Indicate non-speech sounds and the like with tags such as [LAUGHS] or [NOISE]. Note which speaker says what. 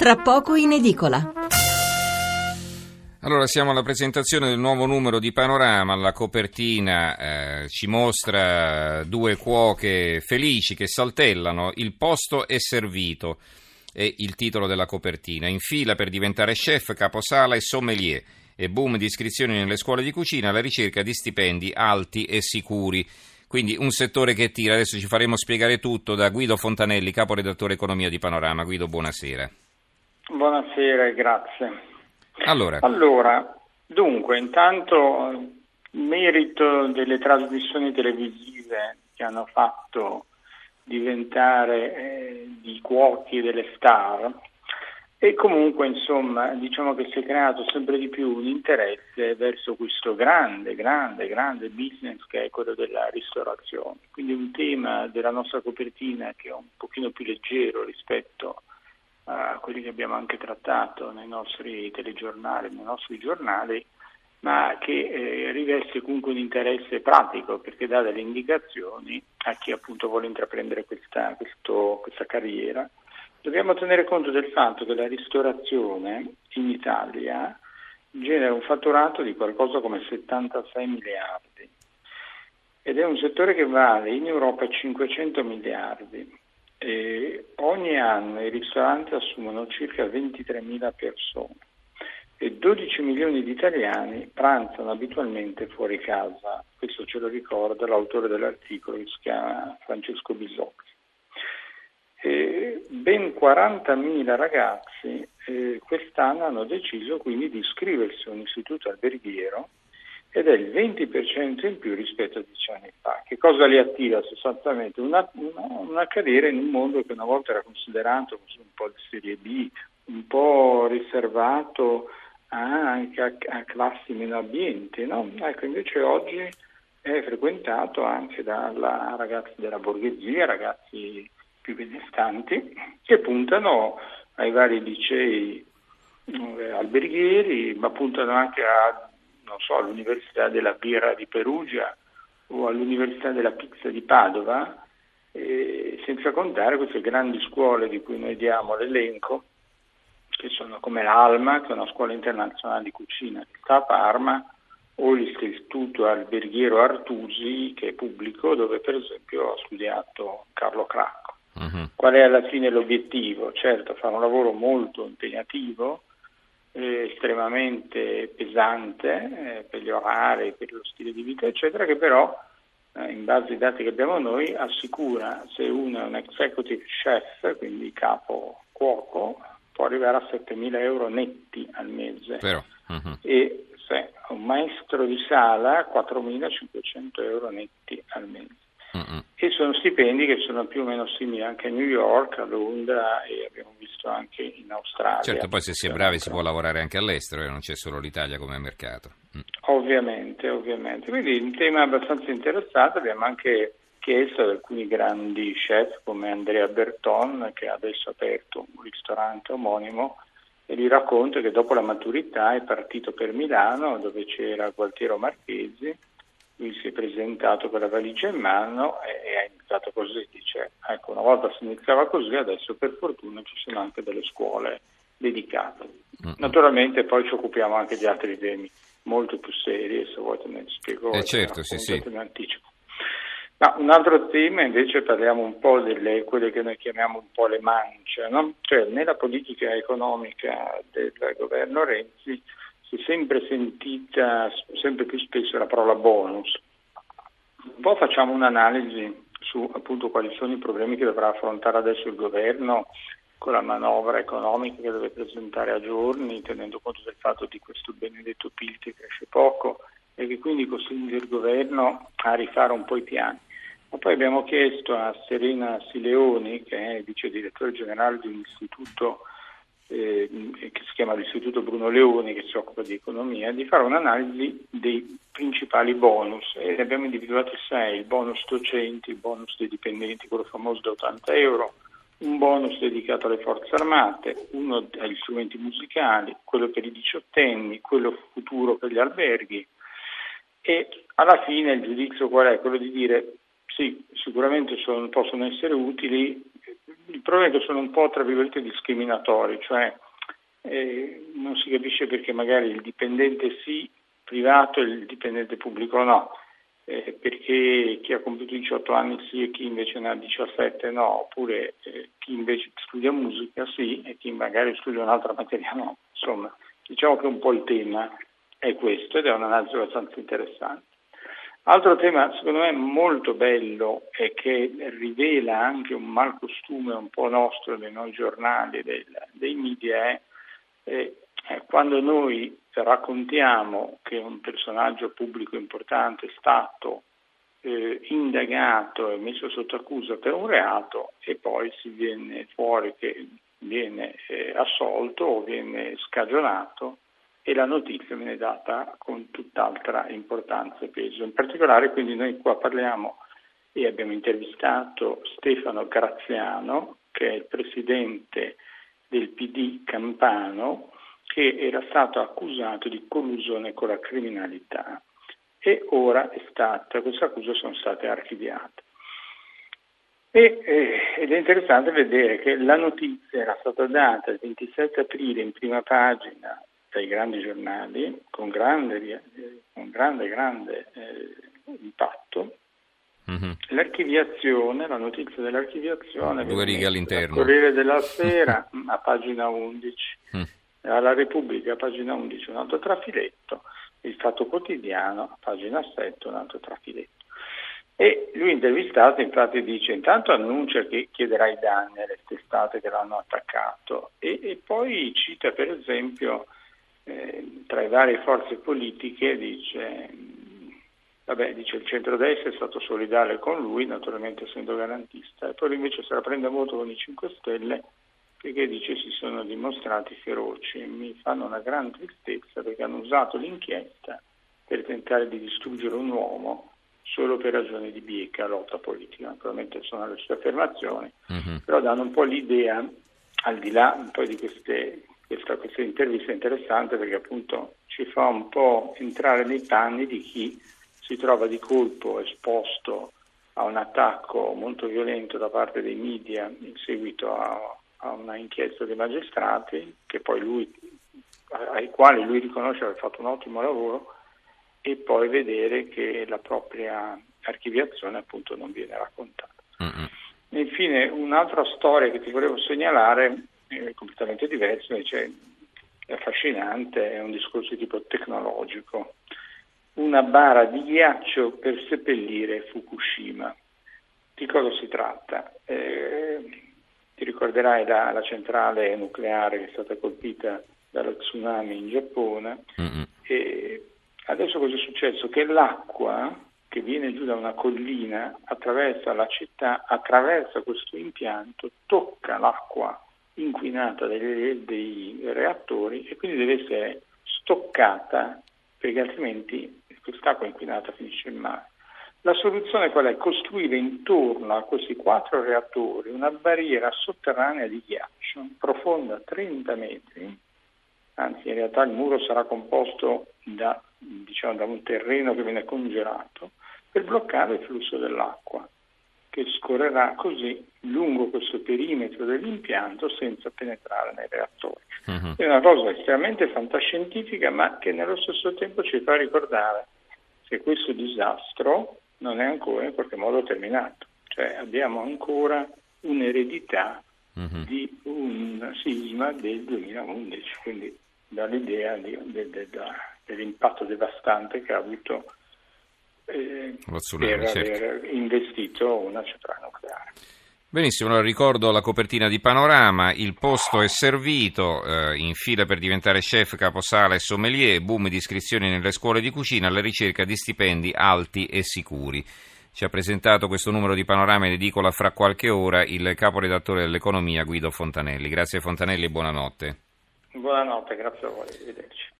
Speaker 1: tra poco in edicola.
Speaker 2: Allora siamo alla presentazione del nuovo numero di Panorama, la copertina eh, ci mostra due cuoche felici che saltellano, il posto è servito, è il titolo della copertina, in fila per diventare chef, caposala e sommelier e boom di iscrizioni nelle scuole di cucina alla ricerca di stipendi alti e sicuri. Quindi un settore che tira, adesso ci faremo spiegare tutto da Guido Fontanelli, caporedattore economia di Panorama. Guido, buonasera.
Speaker 3: Buonasera e grazie.
Speaker 2: Allora.
Speaker 3: allora, dunque, intanto il merito delle trasmissioni televisive che hanno fatto diventare eh, di cuochi delle star e comunque insomma diciamo che si è creato sempre di più un interesse verso questo grande, grande, grande business che è quello della ristorazione. Quindi un tema della nostra copertina che è un pochino più leggero rispetto a quelli che abbiamo anche trattato nei nostri telegiornali, nei nostri giornali, ma che eh, riveste comunque un interesse pratico perché dà delle indicazioni a chi appunto vuole intraprendere questa, questo, questa carriera. Dobbiamo tenere conto del fatto che la ristorazione in Italia genera un fatturato di qualcosa come 76 miliardi ed è un settore che vale in Europa 500 miliardi e ogni anno i ristoranti assumono circa 23.000 persone e 12 milioni di italiani pranzano abitualmente fuori casa. Questo ce lo ricorda l'autore dell'articolo che si chiama Francesco Bisocchi. E ben 40.000 ragazzi eh, quest'anno hanno deciso quindi di iscriversi a un istituto alberghiero ed è il 20% in più rispetto a 10 anni fa. Cosa li attira sostanzialmente? Una, una, una carriera in un mondo che una volta era considerato un po' di serie B, un po' riservato anche a, a classi meno abbienti. No? Ecco, invece oggi è frequentato anche da ragazzi della borghesia, ragazzi più benestanti, che puntano ai vari licei eh, alberghieri, ma puntano anche a so, all'Università della Birra di Perugia o all'Università della Pizza di Padova, eh, senza contare queste grandi scuole di cui noi diamo l'elenco, che sono come l'Alma, che è una scuola internazionale di cucina che sta a Parma, o l'Istituto Alberghiero Artusi, che è pubblico, dove per esempio ho studiato Carlo Cracco. Uh-huh. Qual è alla fine l'obiettivo? Certo, fare un lavoro molto impegnativo, eh, estremamente pesante eh, per gli orari, per lo stile di vita, eccetera, che però eh, in base ai dati che abbiamo noi assicura se uno è un executive chef, quindi capo cuoco, può arrivare a 7.000 euro netti al mese uh-huh. e se un maestro di sala 4.500 euro netti al mese. Uh-uh. E sono stipendi che sono più o meno simili anche a New York, a Londra e abbiamo visto anche in Australia.
Speaker 2: Certo, poi se si è bravi si può lavorare anche all'estero e non c'è solo l'Italia come mercato.
Speaker 3: Mm. Ovviamente, ovviamente. Quindi un tema abbastanza interessante, abbiamo anche chiesto ad alcuni grandi chef come Andrea Berton che ha adesso aperto un ristorante omonimo e gli racconta che dopo la maturità è partito per Milano dove c'era Gualtiero Marchesi lui si è presentato con la valigia in mano e, e ha iniziato così, dice, ecco, una volta si iniziava così, adesso per fortuna ci sono anche delle scuole dedicate. Mm-hmm. Naturalmente poi ci occupiamo anche di altri temi molto più seri, se vuoi te ne spiego.
Speaker 2: Eh certo, sì, sì.
Speaker 3: Ma un altro tema invece parliamo un po' delle quelle che noi chiamiamo un po' le mance, no? cioè nella politica economica del governo Renzi si è sempre sentita sempre più spesso la parola bonus. Un po' facciamo un'analisi su appunto quali sono i problemi che dovrà affrontare adesso il governo con la manovra economica che deve presentare a giorni, tenendo conto del fatto di questo benedetto PIL che cresce poco e che quindi costringe il governo a rifare un po' i piani. Ma poi abbiamo chiesto a Serena Sileoni, che è vice direttore generale di un istituto eh, che si chiama l'Istituto Bruno Leoni, che si occupa di economia, di fare un'analisi dei principali bonus e ne abbiamo individuati sei, il bonus docenti, il bonus dei dipendenti, quello famoso da 80 euro, un bonus dedicato alle forze armate, uno agli strumenti musicali, quello per i diciottenni, quello futuro per gli alberghi e alla fine il giudizio qual è? Quello di dire sì, sicuramente sono, possono essere utili, il problema è che sono un po' tra virgolette discriminatori, cioè eh, non si capisce perché magari il dipendente sì privato e il dipendente pubblico no, eh, perché chi ha compiuto 18 anni sì e chi invece ne ha 17 no, oppure eh, chi invece studia musica sì e chi magari studia un'altra materia no. Insomma, diciamo che un po' il tema è questo ed è un'analisi abbastanza interessante. Altro tema secondo me molto bello e che rivela anche un malcostume un po' nostro dei noi giornali, dei, dei media, è, è, è quando noi raccontiamo che un personaggio pubblico importante è stato eh, indagato e messo sotto accusa per un reato e poi si viene fuori che viene eh, assolto o viene scagionato e la notizia viene data con tutt'altra importanza e peso. In particolare quindi noi qua parliamo e abbiamo intervistato Stefano Graziano, che è il presidente del PD Campano, che era stato accusato di collusione con la criminalità e ora è stata, queste accuse sono state archiviate. E, eh, ed è interessante vedere che la notizia era stata data il 27 aprile in prima pagina dai grandi giornali con grande, con grande, grande eh, impatto. Mm-hmm. L'archiviazione, la notizia dell'archiviazione,
Speaker 2: due righe all'interno.
Speaker 3: Corriere della [LAUGHS] Sera a pagina 11, mm. alla Repubblica a pagina 11 un altro trafiletto, il Fatto Quotidiano a pagina 7 un altro trafiletto. E lui intervistato infatti dice intanto annuncia che chiederà i danni alle testate che l'hanno attaccato e, e poi cita per esempio eh, tra le varie forze politiche dice, vabbè, dice il centrodestra è stato solidale con lui, naturalmente essendo garantista, e poi invece se la prende a voto con i 5 Stelle perché dice si sono dimostrati feroci e mi fanno una gran tristezza perché hanno usato l'inchiesta per tentare di distruggere un uomo solo per ragioni di bieca lotta politica. Naturalmente sono le sue affermazioni, uh-huh. però danno un po' l'idea, al di là poi di queste questa, questa intervista è interessante perché appunto ci fa un po' entrare nei panni di chi si trova di colpo esposto a un attacco molto violento da parte dei media in seguito a, a una inchiesta dei magistrati lui, ai quali lui riconosce aver fatto un ottimo lavoro e poi vedere che la propria archiviazione appunto non viene raccontata. Mm-hmm. Infine un'altra storia che ti volevo segnalare è completamente diverso, invece è affascinante, è un discorso di tipo tecnologico. Una bara di ghiaccio per seppellire Fukushima. Di cosa si tratta? Eh, ti ricorderai la, la, centrale nucleare che è stata colpita dallo tsunami in Giappone. Mm-hmm. E adesso cosa è successo? Che l'acqua che viene giù da una collina attraversa la città, attraversa questo impianto, tocca l'acqua inquinata dei, dei reattori e quindi deve essere stoccata perché altrimenti quest'acqua inquinata finisce in mare. La soluzione qual è? Costruire intorno a questi quattro reattori una barriera sotterranea di ghiaccio profonda 30 metri, anzi in realtà il muro sarà composto da, diciamo, da un terreno che viene congelato per bloccare il flusso dell'acqua che scorrerà così lungo questo perimetro dell'impianto senza penetrare nei reattori. Uh-huh. È una cosa estremamente fantascientifica ma che nello stesso tempo ci fa ricordare che questo disastro non è ancora in qualche modo terminato, cioè abbiamo ancora un'eredità uh-huh. di un sisma del 2011, quindi dall'idea di, de, de, de, dell'impatto devastante che ha avuto eh, per certo. aver investito una centrale nucleare.
Speaker 2: Benissimo, allora ricordo la copertina di Panorama, il posto è servito, eh, in fila per diventare chef, caposala e sommelier, boom di iscrizioni nelle scuole di cucina alla ricerca di stipendi alti e sicuri. Ci ha presentato questo numero di Panorama in edicola fra qualche ora il caporedattore dell'economia Guido Fontanelli. Grazie Fontanelli e buonanotte.
Speaker 3: Buonanotte, grazie a voi, arrivederci.